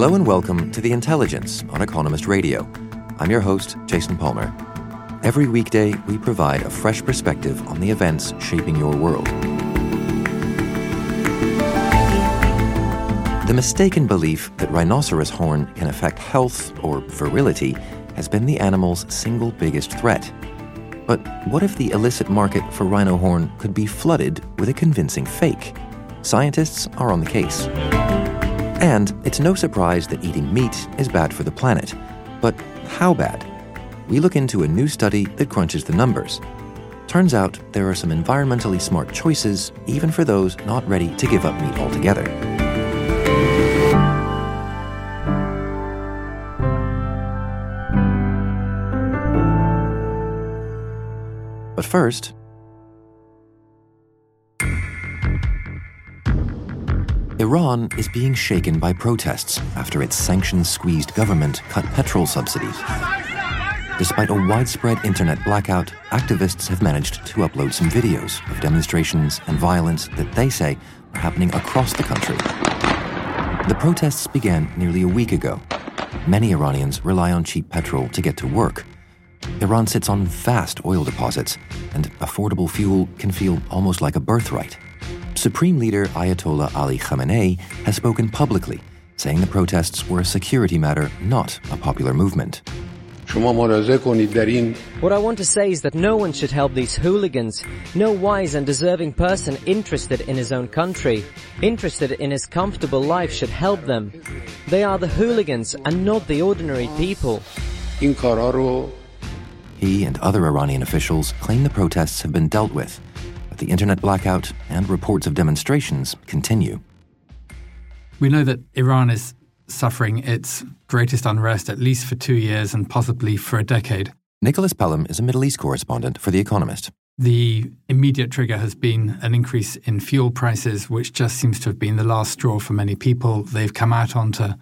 Hello and welcome to The Intelligence on Economist Radio. I'm your host, Jason Palmer. Every weekday, we provide a fresh perspective on the events shaping your world. The mistaken belief that rhinoceros horn can affect health or virility has been the animal's single biggest threat. But what if the illicit market for rhino horn could be flooded with a convincing fake? Scientists are on the case. And it's no surprise that eating meat is bad for the planet. But how bad? We look into a new study that crunches the numbers. Turns out there are some environmentally smart choices, even for those not ready to give up meat altogether. But first, Iran is being shaken by protests after its sanctions squeezed government cut petrol subsidies. Despite a widespread internet blackout, activists have managed to upload some videos of demonstrations and violence that they say are happening across the country. The protests began nearly a week ago. Many Iranians rely on cheap petrol to get to work. Iran sits on vast oil deposits, and affordable fuel can feel almost like a birthright. Supreme Leader Ayatollah Ali Khamenei has spoken publicly, saying the protests were a security matter, not a popular movement. What I want to say is that no one should help these hooligans. No wise and deserving person interested in his own country, interested in his comfortable life should help them. They are the hooligans and not the ordinary people. He and other Iranian officials claim the protests have been dealt with the internet blackout and reports of demonstrations continue. We know that Iran is suffering its greatest unrest at least for two years and possibly for a decade. Nicholas Pelham is a Middle East correspondent for The Economist. The immediate trigger has been an increase in fuel prices, which just seems to have been the last straw for many people. They've come out onto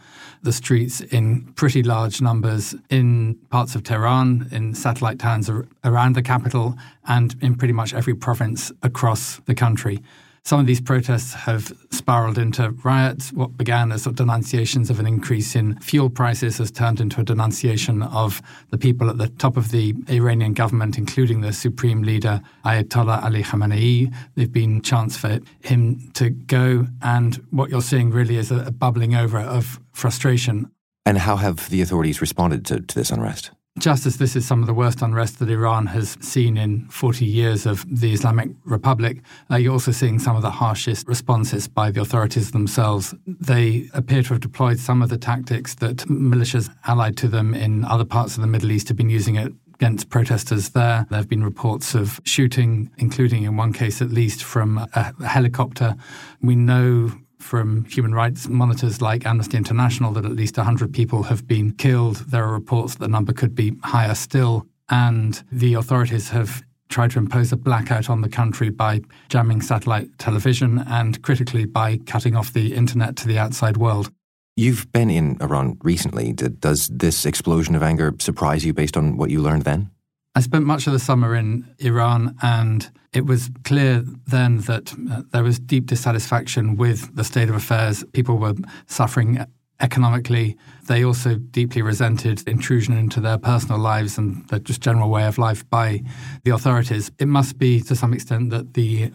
the streets in pretty large numbers in parts of Tehran, in satellite towns around the capital, and in pretty much every province across the country. Some of these protests have spiraled into riots. What began as denunciations of an increase in fuel prices has turned into a denunciation of the people at the top of the Iranian government, including the supreme leader Ayatollah Ali Khamenei. There've been chants for him to go, and what you're seeing really is a bubbling over of frustration. And how have the authorities responded to, to this unrest? Just as this is some of the worst unrest that Iran has seen in 40 years of the Islamic Republic, uh, you're also seeing some of the harshest responses by the authorities themselves. They appear to have deployed some of the tactics that militias allied to them in other parts of the Middle East have been using it against protesters there. There have been reports of shooting, including in one case at least from a helicopter. We know from human rights monitors like Amnesty International that at least 100 people have been killed. There are reports that the number could be higher still. And the authorities have tried to impose a blackout on the country by jamming satellite television and critically by cutting off the internet to the outside world. You've been in Iran recently. Does this explosion of anger surprise you based on what you learned then? I spent much of the summer in Iran, and it was clear then that uh, there was deep dissatisfaction with the state of affairs. People were suffering economically. They also deeply resented intrusion into their personal lives and the just general way of life by the authorities. It must be to some extent that the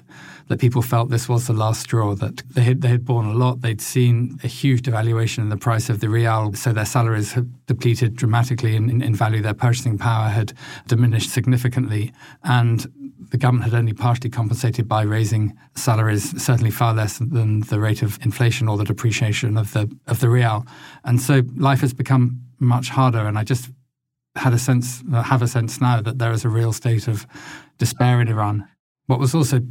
that people felt this was the last straw, that they had, they had borne a lot. They'd seen a huge devaluation in the price of the real, so their salaries had depleted dramatically in, in, in value. Their purchasing power had diminished significantly. And the government had only partially compensated by raising salaries, certainly far less than the rate of inflation or the depreciation of the of the real. And so life has become much harder. And I just had a sense, have a sense now that there is a real state of despair in Iran. What was also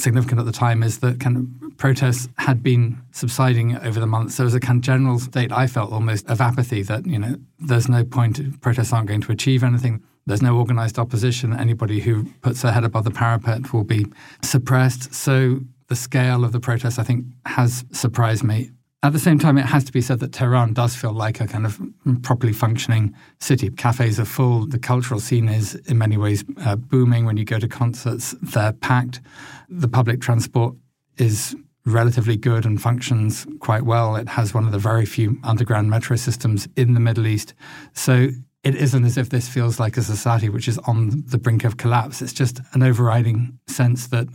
significant at the time is that kind of protests had been subsiding over the months. There was a kind of general state, I felt almost, of apathy that, you know, there's no point, protests aren't going to achieve anything. There's no organized opposition. Anybody who puts their head above the parapet will be suppressed. So the scale of the protests, I think, has surprised me. At the same time, it has to be said that Tehran does feel like a kind of properly functioning city. Cafes are full. The cultural scene is, in many ways, uh, booming. When you go to concerts, they're packed. The public transport is relatively good and functions quite well. It has one of the very few underground metro systems in the Middle East. So it isn't as if this feels like a society which is on the brink of collapse. It's just an overriding sense that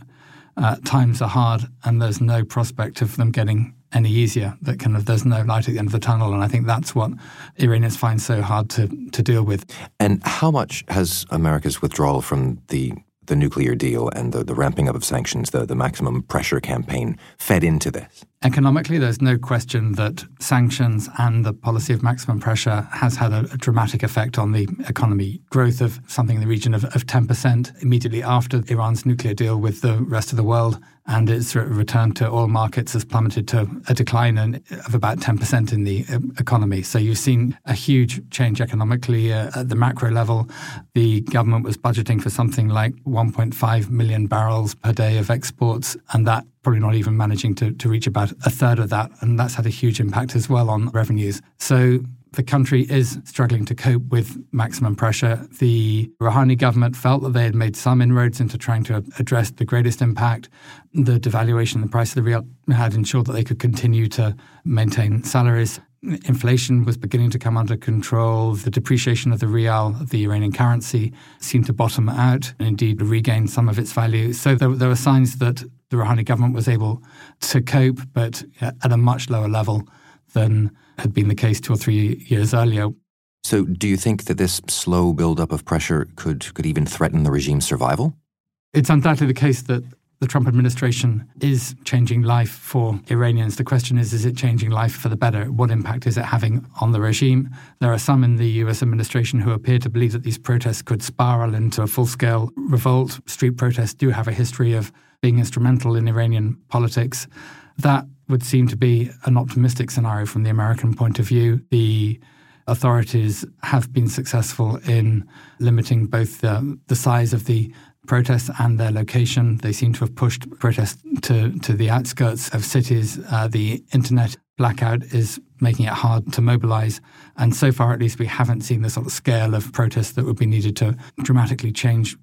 uh, times are hard and there's no prospect of them getting any easier. That kind of there's no light at the end of the tunnel, and I think that's what Iranians find so hard to to deal with. And how much has America's withdrawal from the the nuclear deal and the, the ramping up of sanctions, the, the maximum pressure campaign, fed into this? Economically, there's no question that sanctions and the policy of maximum pressure has had a, a dramatic effect on the economy. Growth of something in the region of, of 10% immediately after Iran's nuclear deal with the rest of the world and its return to oil markets has plummeted to a decline of about 10% in the uh, economy. So you've seen a huge change economically uh, at the macro level. The government was budgeting for something like 1.5 million barrels per day of exports, and that probably not even managing to, to reach about a third of that. And that's had a huge impact as well on revenues. So the country is struggling to cope with maximum pressure. The Rouhani government felt that they had made some inroads into trying to address the greatest impact. The devaluation, the price of the real had ensured that they could continue to maintain salaries. Inflation was beginning to come under control. The depreciation of the real, the Iranian currency, seemed to bottom out and indeed regain some of its value. So there, there were signs that the Rouhani government was able to cope, but at a much lower level than had been the case two or three years earlier. So, do you think that this slow buildup of pressure could, could even threaten the regime's survival? It's undoubtedly the case that the Trump administration is changing life for Iranians. The question is, is it changing life for the better? What impact is it having on the regime? There are some in the US administration who appear to believe that these protests could spiral into a full scale revolt. Street protests do have a history of being instrumental in Iranian politics. That would seem to be an optimistic scenario from the American point of view. The authorities have been successful in limiting both the, the size of the protests and their location. They seem to have pushed protests to, to the outskirts of cities. Uh, the internet blackout is making it hard to mobilize. And so far, at least, we haven't seen the sort of scale of protests that would be needed to dramatically change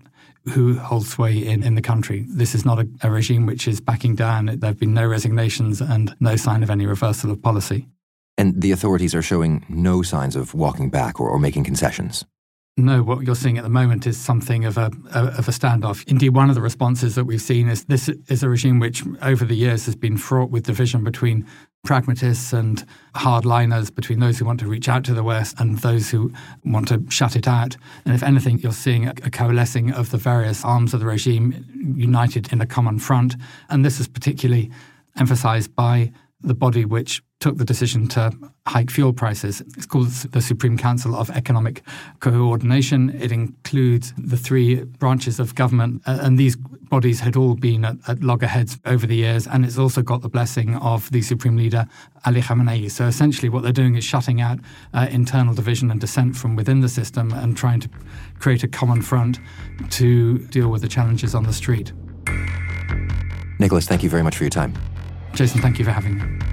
who holds sway in, in the country. This is not a, a regime which is backing down. There have been no resignations and no sign of any reversal of policy. And the authorities are showing no signs of walking back or, or making concessions. No, what you're seeing at the moment is something of a, of a standoff. Indeed, one of the responses that we've seen is this is a regime which, over the years, has been fraught with division between pragmatists and hardliners, between those who want to reach out to the West and those who want to shut it out. And if anything, you're seeing a coalescing of the various arms of the regime united in a common front. And this is particularly emphasized by the body which took the decision to hike fuel prices. It's called the Supreme Council of Economic Coordination. It includes the three branches of government, and these bodies had all been at, at, loggerheads over the years. And it's also got the blessing of the Supreme Leader, Ali Khamenei. So essentially, what they're doing is shutting out uh, internal division and dissent from within the system and trying to create a common front to deal with the challenges on the street. Nicholas, thank you very much for your time. Jason, thank you for having me.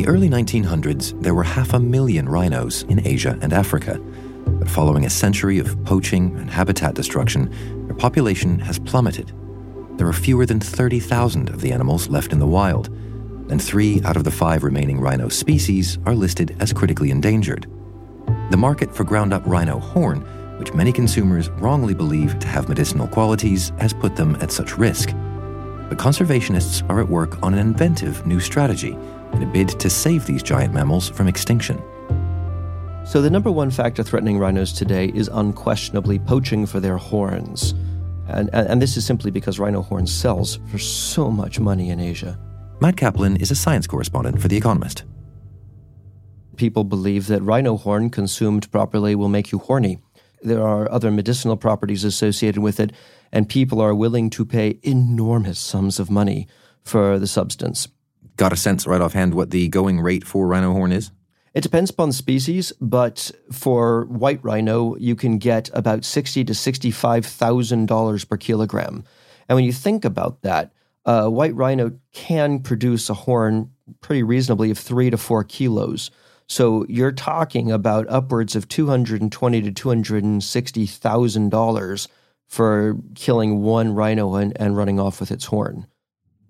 the early 1900s, there were half a million rhinos in Asia and Africa. But following a century of poaching and habitat destruction, their population has plummeted. There are fewer than 30,000 of the animals left in the wild, and three out of the five remaining rhino species are listed as critically endangered. The market for ground up rhino horn, which many consumers wrongly believe to have medicinal qualities, has put them at such risk. But conservationists are at work on an inventive new strategy in a bid to save these giant mammals from extinction. So, the number one factor threatening rhinos today is unquestionably poaching for their horns. And, and this is simply because rhino horn sells for so much money in Asia. Matt Kaplan is a science correspondent for The Economist. People believe that rhino horn consumed properly will make you horny. There are other medicinal properties associated with it, and people are willing to pay enormous sums of money for the substance. Got a sense right offhand what the going rate for rhino horn is? It depends upon the species, but for white rhino, you can get about sixty to sixty-five thousand dollars per kilogram. And when you think about that, a white rhino can produce a horn pretty reasonably of three to four kilos. So you're talking about upwards of two hundred and twenty to two hundred and sixty thousand dollars for killing one rhino and, and running off with its horn.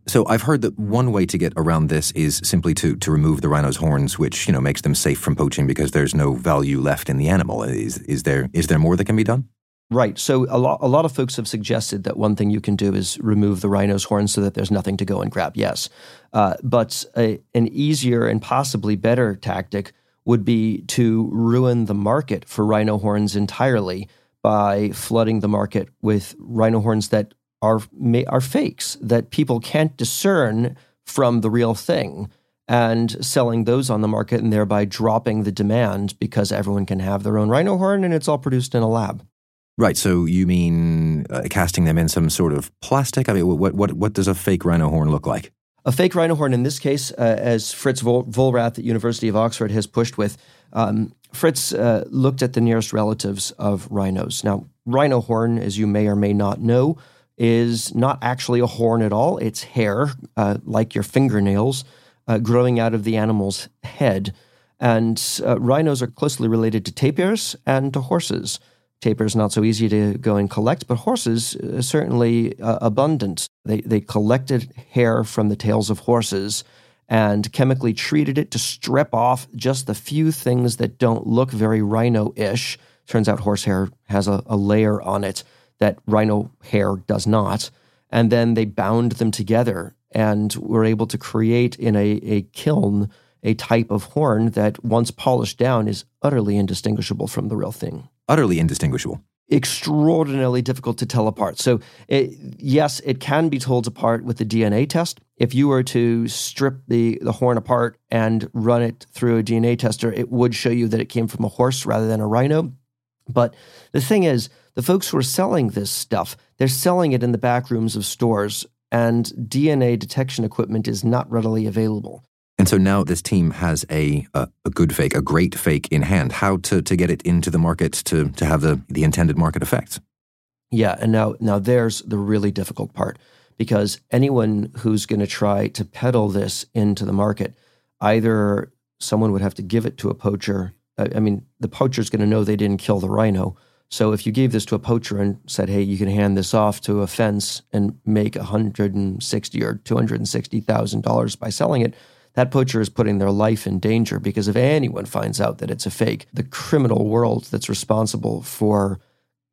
So I've heard that one way to get around this is simply to, to remove the rhino's horns, which you know makes them safe from poaching because there's no value left in the animal. Is is there is there more that can be done? Right. So a lot, a lot of folks have suggested that one thing you can do is remove the rhino's horns so that there's nothing to go and grab. Yes, uh, but a, an easier and possibly better tactic would be to ruin the market for rhino horns entirely by flooding the market with rhino horns that are are fakes that people can't discern from the real thing and selling those on the market and thereby dropping the demand because everyone can have their own rhino horn and it's all produced in a lab. Right. So you mean uh, casting them in some sort of plastic? I mean, what what what does a fake rhino horn look like? A fake rhino horn, in this case, uh, as Fritz Vol- Vollrath at University of Oxford has pushed with, um, Fritz uh, looked at the nearest relatives of rhinos. Now, rhino horn, as you may or may not know, is not actually a horn at all. It's hair, uh, like your fingernails, uh, growing out of the animal's head. And uh, rhinos are closely related to tapirs and to horses. Tapirs not so easy to go and collect, but horses uh, certainly uh, abundant. They they collected hair from the tails of horses and chemically treated it to strip off just the few things that don't look very rhino-ish. Turns out horsehair has a, a layer on it that rhino hair does not. And then they bound them together and were able to create in a, a kiln a type of horn that, once polished down, is utterly indistinguishable from the real thing utterly indistinguishable. Extraordinarily difficult to tell apart. So, it, yes, it can be told apart with the DNA test. If you were to strip the, the horn apart and run it through a DNA tester, it would show you that it came from a horse rather than a rhino. But the thing is, the folks who are selling this stuff, they're selling it in the back rooms of stores, and DNA detection equipment is not readily available. And so now this team has a, a, a good fake, a great fake in hand. How to, to get it into the market to, to have the, the intended market effect. Yeah, and now now there's the really difficult part because anyone who's going to try to peddle this into the market, either someone would have to give it to a poacher. I mean, the poacher's going to know they didn't kill the rhino. So if you gave this to a poacher and said, "Hey, you can hand this off to a fence and make 160 or 260 thousand dollars by selling it," that poacher is putting their life in danger because if anyone finds out that it's a fake, the criminal world that's responsible for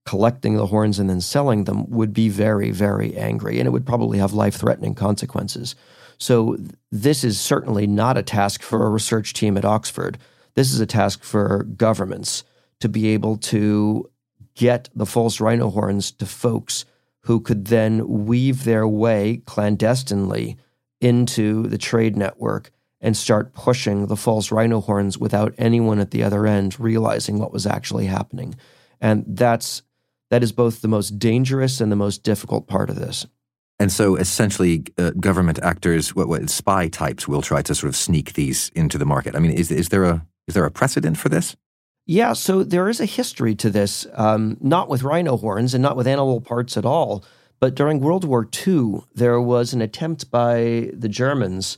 collecting the horns and then selling them would be very, very angry, and it would probably have life threatening consequences. So, this is certainly not a task for a research team at Oxford. This is a task for governments to be able to get the false rhino horns to folks who could then weave their way clandestinely into the trade network and start pushing the false rhino horns without anyone at the other end realizing what was actually happening. And that's that is both the most dangerous and the most difficult part of this. And so, essentially, uh, government actors, what, what, spy types, will try to sort of sneak these into the market. I mean, is is there a is there a precedent for this? Yeah, so there is a history to this, um, not with rhino horns and not with animal parts at all. But during World War II, there was an attempt by the Germans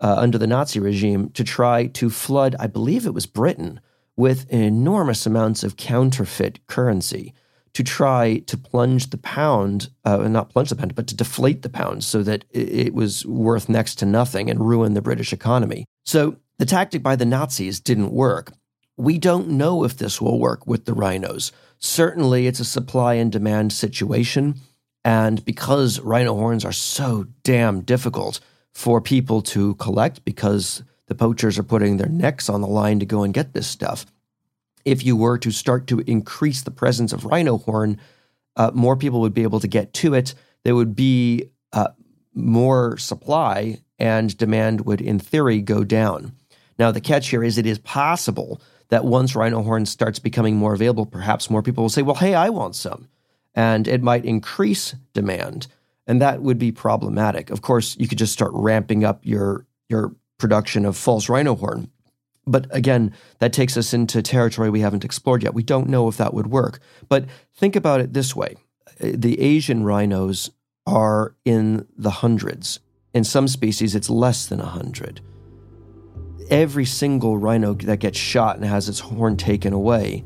uh, under the Nazi regime to try to flood, I believe it was Britain, with enormous amounts of counterfeit currency to try to plunge the pound, uh, not plunge the pound, but to deflate the pound so that it was worth next to nothing and ruin the British economy. So the tactic by the Nazis didn't work. We don't know if this will work with the rhinos. Certainly, it's a supply and demand situation. And because rhino horns are so damn difficult for people to collect because the poachers are putting their necks on the line to go and get this stuff, if you were to start to increase the presence of rhino horn, uh, more people would be able to get to it. There would be uh, more supply, and demand would, in theory, go down. Now, the catch here is it is possible that once rhino horn starts becoming more available, perhaps more people will say, well, hey, I want some. And it might increase demand. And that would be problematic. Of course, you could just start ramping up your, your production of false rhino horn. But again, that takes us into territory we haven't explored yet. We don't know if that would work. But think about it this way the Asian rhinos are in the hundreds. In some species, it's less than 100 every single rhino that gets shot and has its horn taken away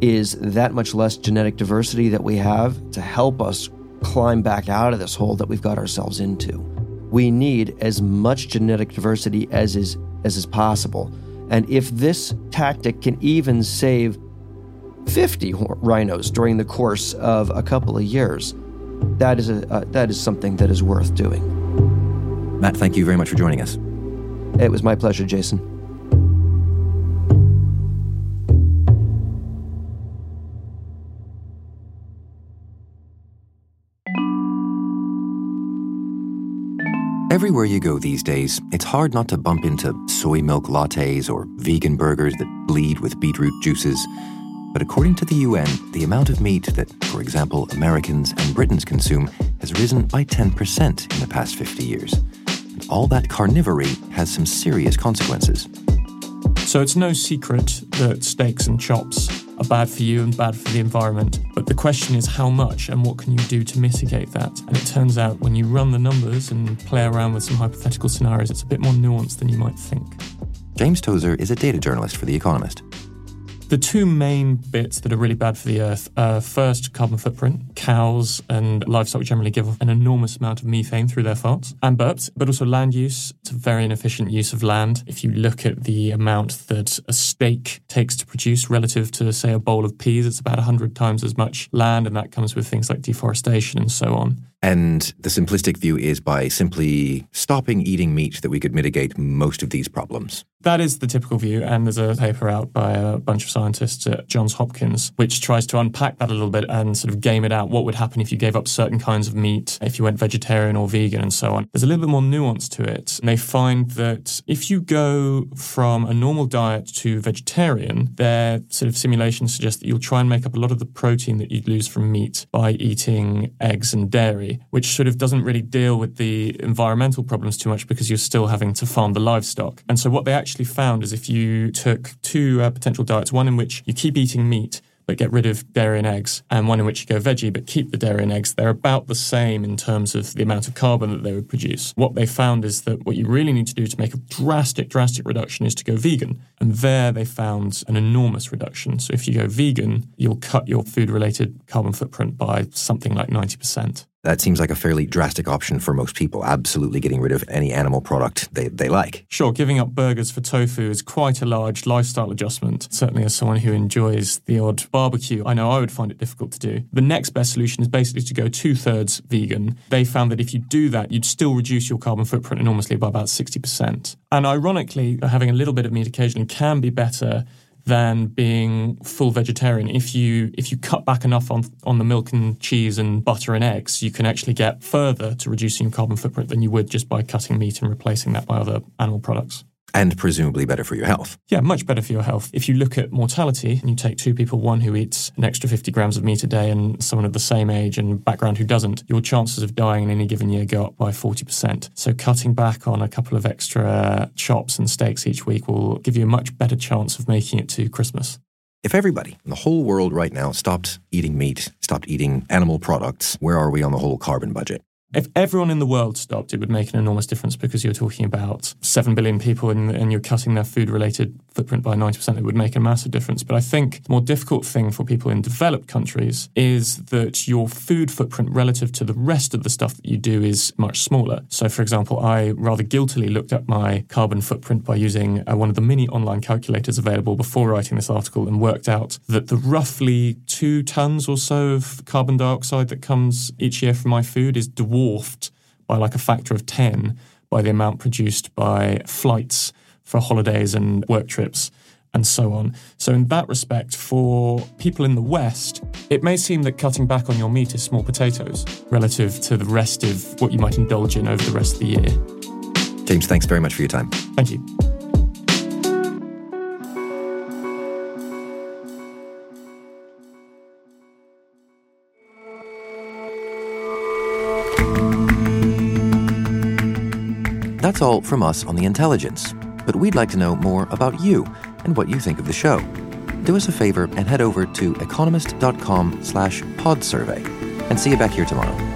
is that much less genetic diversity that we have to help us climb back out of this hole that we've got ourselves into. We need as much genetic diversity as is as is possible. And if this tactic can even save 50 rhinos during the course of a couple of years, that is a uh, that is something that is worth doing. Matt, thank you very much for joining us. It was my pleasure, Jason. Everywhere you go these days, it's hard not to bump into soy milk lattes or vegan burgers that bleed with beetroot juices. But according to the UN, the amount of meat that, for example, Americans and Britons consume has risen by 10% in the past 50 years all that carnivory has some serious consequences. So it's no secret that steaks and chops are bad for you and bad for the environment. But the question is how much and what can you do to mitigate that? And it turns out when you run the numbers and play around with some hypothetical scenarios, it's a bit more nuanced than you might think. James Tozer is a data journalist for The Economist. The two main bits that are really bad for the earth are first, carbon footprint. Cows and livestock generally give off an enormous amount of methane through their farts and burps, but also land use. It's a very inefficient use of land. If you look at the amount that a steak takes to produce relative to, say, a bowl of peas, it's about 100 times as much land, and that comes with things like deforestation and so on. And the simplistic view is by simply stopping eating meat that we could mitigate most of these problems. That is the typical view, and there's a paper out by a bunch of scientists at Johns Hopkins which tries to unpack that a little bit and sort of game it out. What would happen if you gave up certain kinds of meat, if you went vegetarian or vegan, and so on? There's a little bit more nuance to it. And they find that if you go from a normal diet to vegetarian, their sort of simulations suggest that you'll try and make up a lot of the protein that you'd lose from meat by eating eggs and dairy, which sort of doesn't really deal with the environmental problems too much because you're still having to farm the livestock. And so what they actually actually found is if you took two uh, potential diets, one in which you keep eating meat but get rid of dairy and eggs, and one in which you go veggie but keep the dairy and eggs, they're about the same in terms of the amount of carbon that they would produce. What they found is that what you really need to do to make a drastic, drastic reduction is to go vegan. And there they found an enormous reduction. So if you go vegan, you'll cut your food related carbon footprint by something like 90%. That seems like a fairly drastic option for most people, absolutely getting rid of any animal product they, they like. Sure, giving up burgers for tofu is quite a large lifestyle adjustment. Certainly, as someone who enjoys the odd barbecue, I know I would find it difficult to do. The next best solution is basically to go two thirds vegan. They found that if you do that, you'd still reduce your carbon footprint enormously by about 60%. And ironically, having a little bit of meat occasionally can be better than being full vegetarian. If you if you cut back enough on on the milk and cheese and butter and eggs, you can actually get further to reducing your carbon footprint than you would just by cutting meat and replacing that by other animal products and presumably better for your health. Yeah, much better for your health. If you look at mortality and you take two people, one who eats an extra 50 grams of meat a day and someone of the same age and background who doesn't, your chances of dying in any given year go up by 40%. So cutting back on a couple of extra chops and steaks each week will give you a much better chance of making it to Christmas. If everybody in the whole world right now stopped eating meat, stopped eating animal products, where are we on the whole carbon budget? If everyone in the world stopped, it would make an enormous difference because you're talking about 7 billion people and, and you're cutting their food related footprint by 90%. It would make a massive difference. But I think the more difficult thing for people in developed countries is that your food footprint relative to the rest of the stuff that you do is much smaller. So, for example, I rather guiltily looked at my carbon footprint by using uh, one of the many online calculators available before writing this article and worked out that the roughly two tons or so of carbon dioxide that comes each year from my food is dwarfed dwarfed by like a factor of 10 by the amount produced by flights for holidays and work trips and so on. So, in that respect, for people in the West, it may seem that cutting back on your meat is small potatoes relative to the rest of what you might indulge in over the rest of the year. James, thanks very much for your time. Thank you. That's all from us on the intelligence, but we'd like to know more about you and what you think of the show. Do us a favor and head over to economist.com slash pod survey and see you back here tomorrow.